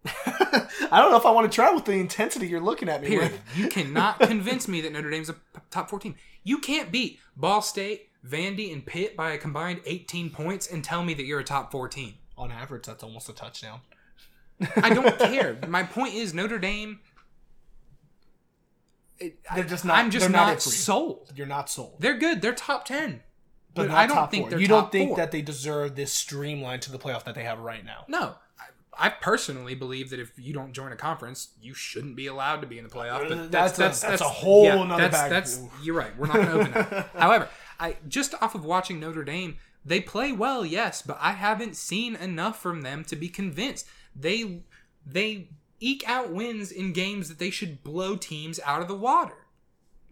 I don't know if I want to try with the intensity you're looking at me Period. with. you cannot convince me that Notre Dame's a top four team. You can't beat Ball State, Vandy, and Pitt by a combined 18 points and tell me that you're a top four team. On average, that's almost a touchdown. I don't care. My point is Notre Dame. it- They're just not- I'm just not not it for you. sold. You're not sold. They're good. They're top ten. But, not I don't think You don't think four. that they deserve this streamline to the playoff that they have right now. No, I, personally believe that if you don't join a conference, you shouldn't be allowed to be in the playoff. But That's a- that's a whole nother that's, bag. That's you're right. We're not going to open that. However, I just off of watching Notre Dame, they play well, yes, but I haven't seen enough from them to be convinced. They they eke out wins in games that they should blow teams out of the water.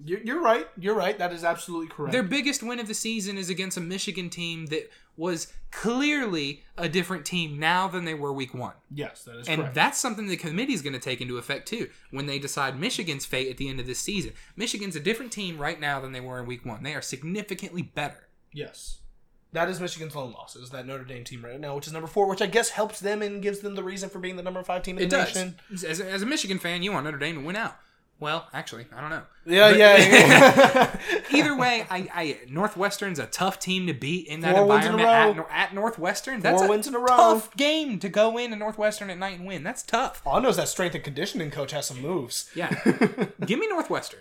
You're, you're right. You're right. That is absolutely correct. Their biggest win of the season is against a Michigan team that was clearly a different team now than they were week one. yes, that is And correct. that's something the committee is going to take into effect too when they decide Michigan's fate at the end of this season. Michigan's a different team right now than they were in week one. They are significantly better. yes. That is Michigan's lone loss. Is that Notre Dame team right now, which is number four, which I guess helps them and gives them the reason for being the number five team in It the does. nation. As, as a Michigan fan, you want Notre Dame to win out. Well, actually, I don't know. Yeah, But- yeah. yeah. Either way, I, I Northwestern's a tough team to beat in that Four wins in environment at, at Northwestern. That's Four a wins in a row. tough game to go in to Northwestern at night and win. That's tough. All I know is that strength and conditioning coach has some moves. Yeah, give me Northwestern.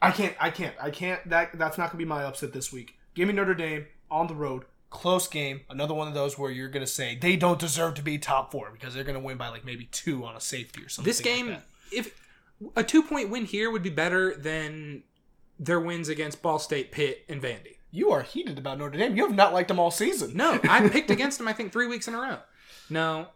I can't. I can't. I can't. That that's not gonna be my upset this week. Give me Notre Dame on the road, close game. Another one of those where you're gonna say they don't deserve to be top four because they're gonna win by like maybe two on a safety or something. This game, like if a two point win here would be better than their wins against Ball State, Pitt, and Vandy. you are heated about Notre Dame. You have not liked them all season. No, I picked against them. I think three weeks in a row. No,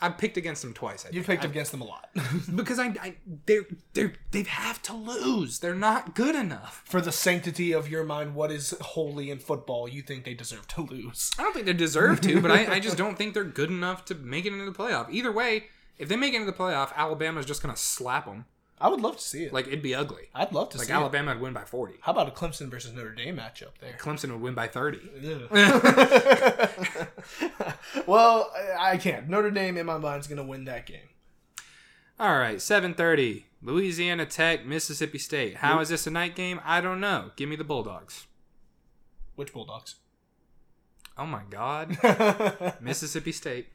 I picked against them twice. I You picked I- against them a lot. because I, I they're they're they have to lose. They're not good enough. For the sanctity of your mind, what is holy in football, you think they deserve to lose. I don't think they deserve to, but I, I just don't think they're good enough to make it into the playoff. Either way, if they make it into the playoff, Alabama's just gonna slap them. I would love to see it. Like it'd be ugly. I'd love to see it. Like see Alabama would win by forty. How about a Clemson versus Notre Dame matchup there? Clemson would win by thirty. well, I can't. Notre Dame, in my mind, is going to win that game. All right, seven thirty. Louisiana Tech, Mississippi State. How is this a night game? I don't know. Give me the Bulldogs. Which Bulldogs? Oh my God, Mississippi State.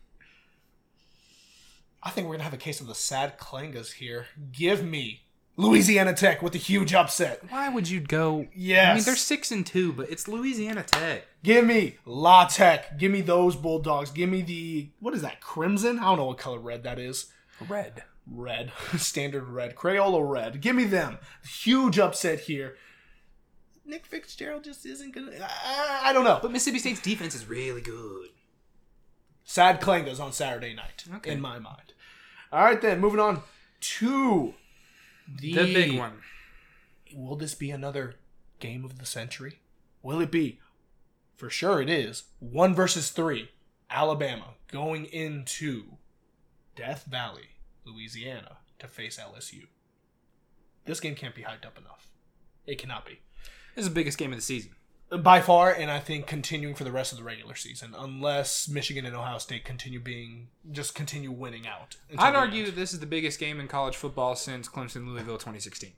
I think we're going to have a case of the sad clangas here. Give me Louisiana Tech with a huge upset. Why would you go? Yes. I mean they're six and two, but it's Louisiana Tech. Give me La Tech. Give me those Bulldogs. Give me the, what is that, Crimson? I don't know what color red that is. Red. Red. Standard red. Crayola red. Give me them. Huge upset here. Nick Fitzgerald just isn't going to, I don't know. But Mississippi State's defense is really good. Sad Clangas on Saturday night, Okay. in my mind. All right, then, moving on to the, The big one. Will this be another game of the century? Will it be? For sure it is. One versus three. Alabama going into Death Valley, Louisiana to face LSU. This game can't be hyped up enough. It cannot be. This is the biggest game of the season. By far, and I think continuing for the rest of the regular season, unless Michigan and Ohio State continue being just continue winning out. I'd argue that this is the biggest game in college football since Clemson Louisville 2016.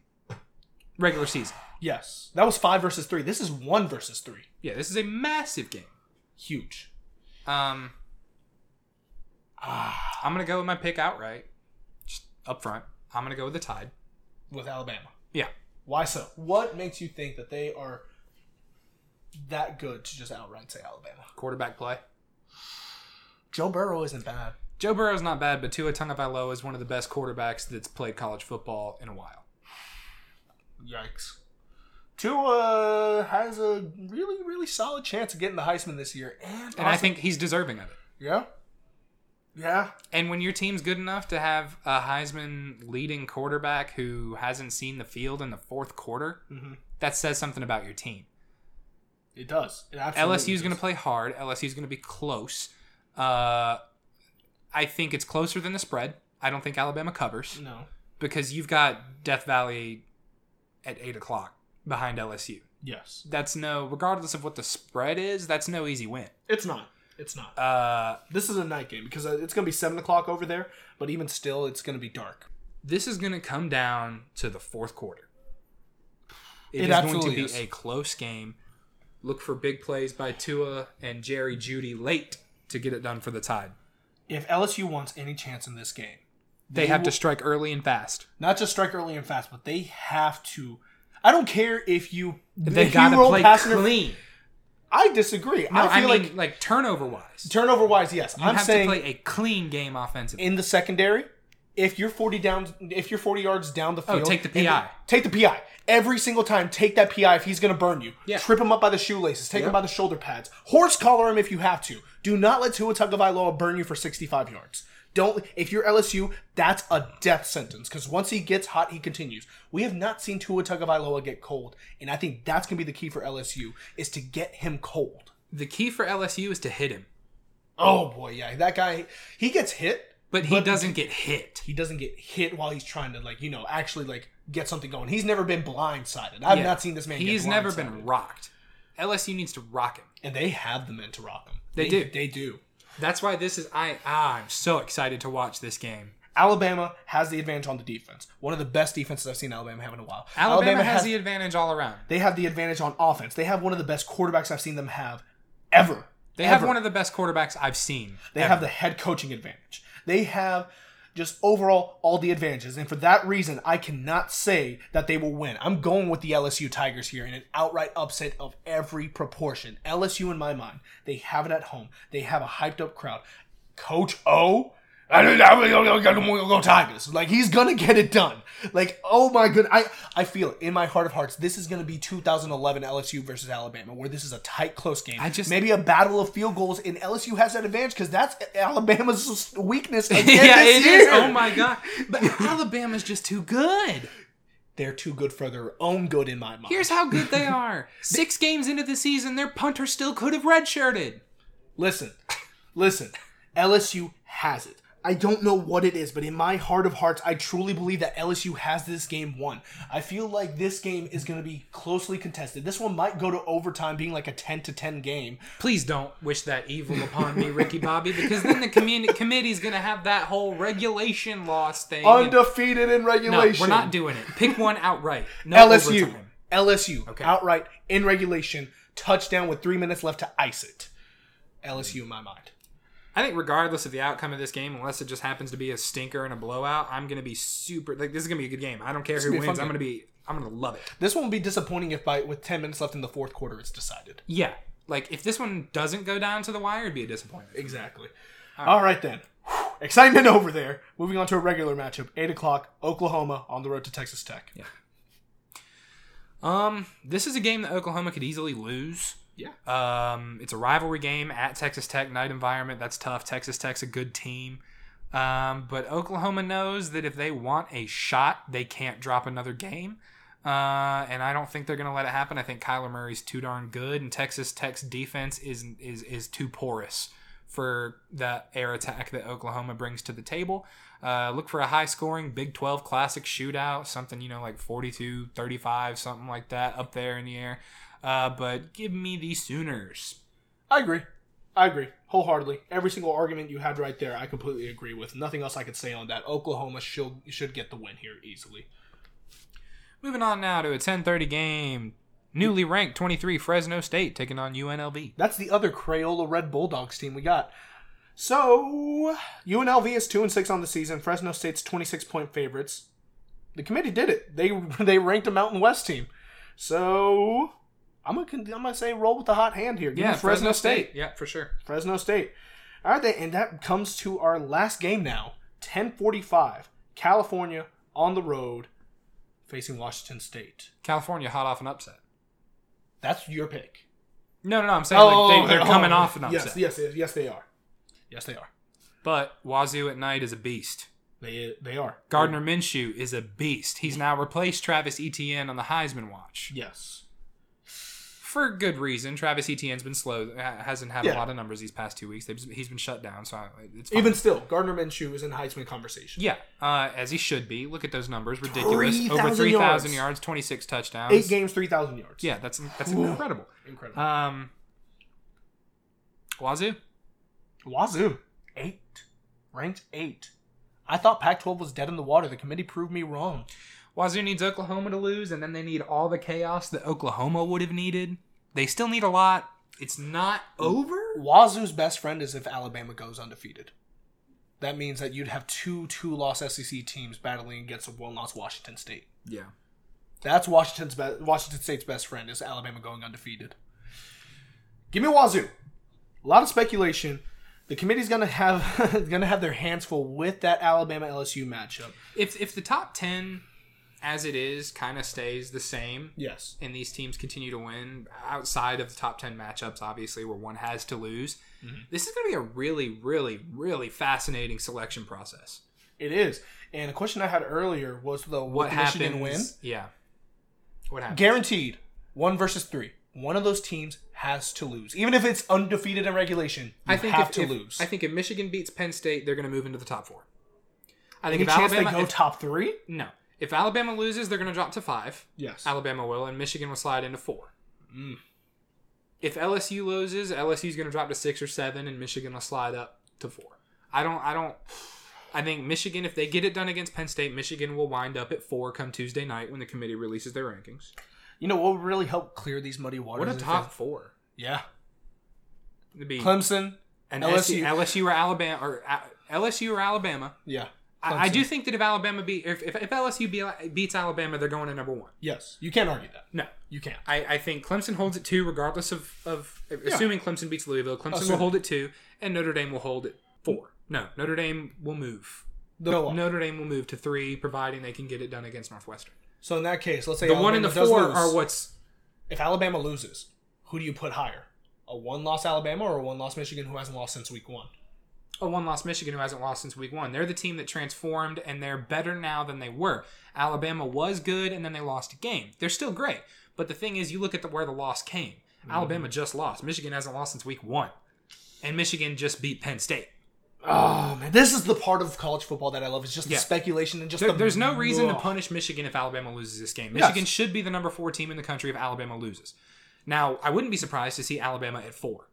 Regular season. Yes, that was five versus three. This is one versus three. Yeah, this is a massive game. Huge. Um, Ah, I'm gonna go with my pick outright, just up front. I'm gonna go with the Tide. with Alabama. Yeah, Why so? What makes you think that they are that good to just outright say Alabama? quarterback play. Joe Burrow isn't bad. Joe Burrow's not bad, but Tua Tagovailoa is one of the best quarterbacks that's played college football in a while. Yikes. Tua has a really, really solid chance of getting the Heisman this year, and, And I think he's deserving of it. yeah, yeah, And when your team's good enough to have a Heisman leading quarterback who hasn't seen the field in the fourth quarter, Mhm. that says something about your team. It does. It absolutely LSU's going to play hard. LSU is going to be close. Uh, I think it's closer than the spread. I don't think Alabama covers No. because you've got Death Valley at eight o'clock behind LSU. Yes. That's no, regardless of what the spread is, that's no easy win. It's not. It's not. Uh, this is a night game because uh, it's going to be seven o'clock over there, but even still, it's going to be dark. this is going to come down to the fourth quarter. It it is going to be is. a close game. Look for big plays by Tua and Jerry Jeudy late to get it done for the Tide. If LSU wants any chance in this game, They, have will- to strike early and fast. not just strike early and fast, but they have to. I don't care if you They if got to you play clean. I disagree. No, I I, feel mean like like, turnover wise. turnover wise, yes. You I'm have saying to play a clean game offensively. in the secondary, if you're 40 down, if you're 40 yards down the field Oh, field, take the PI. take the PI every single time. Take that PI if he's going to burn you. Yeah. Trip him up by the shoelaces. Take him by the shoulder pads. Horse collar him if you have to. Do not let Tua Tagovailoa burn you for 65 yards. Don't. If you're LSU, that's a death sentence because once he gets hot, he continues. We have not seen Tua Tagovailoa get cold, and I think that's going to be the key for LSU is to get him cold. the key for LSU is to hit him, Oh boy, yeah, that guy he gets hit, but he doesn't get hit. he doesn't get hit while he's trying to like you know actually like get something going. He's never been blindsided. I've Yeah. not seen this man. He's never been rocked. LSU needs to rock him. and they have the men to rock him. They do. They do. That's why this is I ah, I'm so excited to watch this game. Alabama has the advantage on the defense. One of the best defenses I've seen Alabama have in a while. Alabama, has, the advantage all around. they have the advantage on offense. They have one of the best quarterbacks I've seen them have ever. They have one of the best quarterbacks I've seen. They have the head coaching advantage. They have just overall all the advantages. And for that reason, I cannot say that they will win. I'm going with the LSU Tigers here in an outright upset of every proportion. LSU, in my mind, they have it at home. They have a hyped up crowd. Coach O, go Tigers. Like he's gonna get it done. Like oh my good, I I feel it in my heart of hearts. This is gonna be 2011 LSU versus Alabama, where this is a tight, close game. I just- maybe a battle of field goals, and LSU has that advantage because that's Alabama's weakness again yeah, this it year. is. Oh my god! But Alabama's just too good. They're too good for their own good in my mind. Here's how good they are. Six games into the season, their punter still could have redshirted. Listen, listen. LSU has it. I don't know what it is, but in my heart of hearts, I truly believe that LSU has this game won. I feel like this game is going to be closely contested. This one might go to overtime, being like a 10 to 10 game. Please don't wish that evil upon me, Ricky Bobby, because then the community committee's gonna have that whole regulation loss thing. Undefeated in no, regulation. we're not doing it. Pick one outright. No LSU. overtime. LSU. Okay. Outright in regulation. Touchdown with three minutes left to ice it. LSU in my mind. I think regardless of the outcome of this game, unless it just happens to be a stinker and a blowout, I'm gonna be super like this is gonna be a good game. I don't care who gonna be a wins. I'm gonna be I'm gonna love it. This one will be disappointing if by with 10 minutes left in the fourth quarter it's decided. Yeah. Like if this one doesn't go down to the wire, it'd be a disappointment. Exactly. All right then. Whew. Excitement over there. Moving on to a regular matchup. 8 o'clock, Oklahoma on the road to Texas Tech. Yeah. Um, this is a game that Oklahoma could easily lose. Yeah. Um, it's a rivalry game at Texas Tech, night environment. That's tough. Texas Tech's a good team. Um, but Oklahoma knows that if they want a shot, they can't drop another game. Uh, and I don't think they're going to let it happen. I think Kyler Murray's too darn good, and Texas Tech's defense is is is too porous for the air attack that Oklahoma brings to the table. Uh, look for a high scoring Big 12 classic shootout, something, you know, like 42 35, something like that up there in the air. Uh, but give me the Sooners. I agree. I agree. Wholeheartedly. Every single argument you had right there, I completely agree with. Nothing else I could say on that. Oklahoma should, should get the win here easily. Moving on now to a 10:30 game. Newly ranked 23 Fresno State taking on UNLV. That's the other Crayola Red Bulldogs team we got. So UNLV is two and six on the season. Fresno State's twenty six point favorites. The committee did it. They they ranked a Mountain West team. So I'm gonna I'm gonna say roll with the hot hand here. Give me Fresno, State. Yeah, for sure. Fresno State. All right, and that comes to our last game now. 10:45. California on the road, facing Washington State. California hot off an upset. That's your pick. No, no, no. I'm saying like, oh, they, oh, they're oh, coming oh, off an upset. Yes, yes, yes, yes, they are. Yes, they are. But Wazoo at night is a beast. They they are. Gardner Minshew is a beast. He's now replaced Travis Etienne on the Heisman watch Yes. For good reason. Travis Etienne's been slow, hasn't had a lot of numbers these past two weeks. He's been shut down, so. Even still, Gardner Minshew is in Heisman conversation. yeah, uh, as he should be. Look at those numbers, ridiculous. 3,000 Over three thousand yards. yards, twenty six touchdowns. Eight games, three thousand yards. Yeah, that's that's Ooh. incredible. incredible. Um, Wazoo. Wazoo, eight, ranked eight. I thought Pac-12 was dead in the water. The committee proved me wrong. Wazoo needs Oklahoma to lose, and then they need all the chaos that Oklahoma would have needed. They still need a lot. It's not over. Wazoo's best friend is if Alabama goes undefeated. That means that you'd have two two-loss SEC teams battling against a one-loss Washington State. Yeah. That's Washington's be- Washington State's best friend is Alabama going undefeated. Give me Wazoo. A lot of speculation. The committee's gonna have gonna have their hands full with that Alabama LSU matchup. If if the top ten, as it is, kind of stays the same, Yes. and these teams continue to win outside of the top 10 matchups obviously where one has to lose mm-hmm. this is going to be a really really really fascinating selection process It is. And a question I had earlier was the what what happens Michigan win? yeah what happens Guaranteed. One versus three. One of those teams has to lose. Even if it's undefeated in regulation, i think have if, to if- lose. i think if michigan beats penn state they're going to move into the top four i think Any if chance alabama they go if- top three? no if alabama loses they're going to drop to five Yes. alabama will and michigan will slide into four Mm. if lsu loses lsu's going to drop to six or seven and michigan will slide up to four i don't i don't I think Michigan, if they get it done against Penn State, Michigan will wind up at four come Tuesday night when the committee releases their rankings. You know what would really help clear these muddy waters? What a top it- four! Yeah. It'd be Clemson. an LSU. LSU, LSU or Alabama or uh, LSU or Alabama. Yeah. I, I do think that if Alabama beat if, if, if LSU be, beats Alabama, they're going to number one. Yes. You can't argue that. No, You can't. I, I think Clemson holds it two, regardless of of assuming Clemson beats Louisville. Clemson will hold it two, and Notre Dame will hold it four. No, Notre Dame will move. Notre Dame will move to three, providing they can get it done against Northwestern. So in that case, let's say The one and the Alabama four lose. are what's If Alabama loses, who do you put higher? A one-loss Alabama or a one-loss Michigan who hasn't lost since week one? A one loss Michigan who hasn't lost since week one. They're the team that transformed and they're better now than they were. Alabama was good and then they lost a game. They're still great. But the thing is, you look at the, where the loss came. Mm-hmm. Alabama just lost. Michigan hasn't lost since week one. And Michigan just beat Penn State. Oh man, this is the part of college football that I love. It's just Yeah. the speculation and just There- the. there's no reason to punish Michigan if Alabama loses this game. Yes. Michigan should be the number four team in the country if Alabama loses. Now, I wouldn't be surprised to see Alabama at four.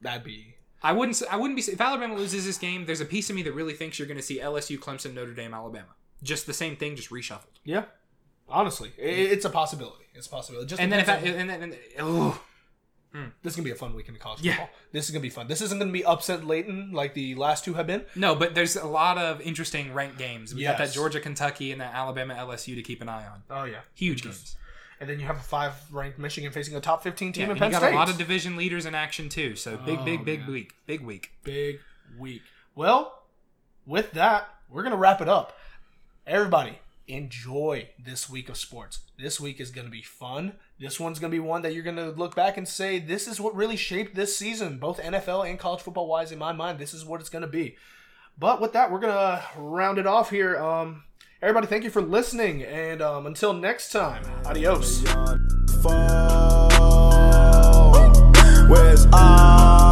That'd be I wouldn't. I wouldn't be if Alabama loses this game. There's a piece of me that really thinks you're going to see LSU, Clemson, Notre Dame, Alabama. Just the same thing, just reshuffled. yeah. Honestly, i it's a possibility. It's a possibility. Just And then if I, and then and, oh, this is gonna be a fun weekend in college Yeah. football. This is gonna be fun. This isn't gonna be upset latent like the last two have been. no, but there's a lot of interesting ranked games. We got that Georgia, Kentucky, and that Alabama, LSU to keep an eye on. Oh yeah, Huge games. And then you have a five-ranked Michigan facing a top fifteen team Yeah, in and Penn you got State. a lot of division leaders in action too. So big, Oh, big, big man. week. Big week. big week. Well, with that, we're gonna wrap it up. Everybody, enjoy this week of sports. This week is gonna be fun. This one's gonna be one that you're gonna look back and say, "This is what really shaped this season, both NFL and college football wise." In my mind, this is what it's gonna be. But with that, we're gonna round it off here. Um, Everybody, thank you for listening, and um, until next time, adios. Where's I?